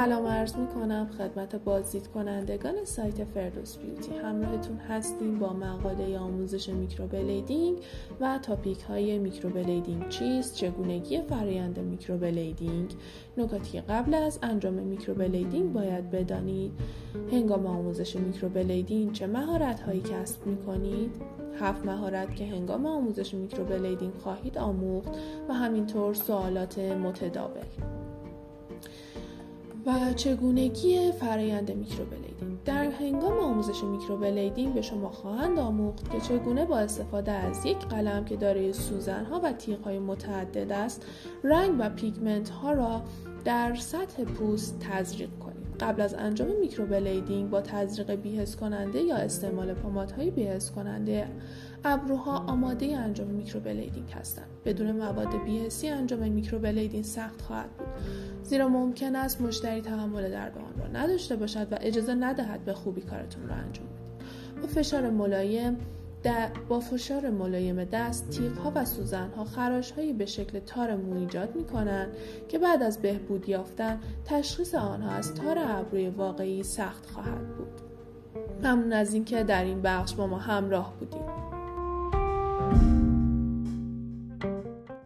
سلام عرض می کنم خدمت بازدید کنندگان سایت فردوس بیوتی. همراهتون هستیم با مقاله آموزش microblading و topic های microblading چیست چگونگی فرایند microblading. نکاتی قبل از انجام microblading باید بدانید. هنگام آموزش microblading چه مهارت هایی کسب می کنید هفت مهارت که هنگام آموزش microblading خواهید آموخت و همینطور سوالات متداول. و چگونگی فرایند microblading در هنگام آموزش microblading به شما خواهند آموخت که چگونه با استفاده از یک قلم که دارای سوزن ها و تیغ های متعدد است رنگ و پیگمنت ها را در سطح پوست تزریق کنید. قبل از انجام microblading با تزریق بی‌حس کننده یا استعمال پمادهای بی‌حس کننده ابروها آماده انجام microblading هستند. بدون مواد بی‌حسی انجام microblading سخت خواهد بود. زیرا ممکن است مشتری تحمل درد آن را نداشته باشد و اجازه ندهد به خوبی کارتون را انجام بدید با فشار ملایم با فشار ملایم دست تیغ ها و سوزن ها خراش هایی به شکل تار مو ایجاد می کنند که بعد از بهبود یافتن تشخیص آنها از تار ابروی واقعی سخت خواهد بود. ممنون از اینکه در این بخش با ما همراه بودید.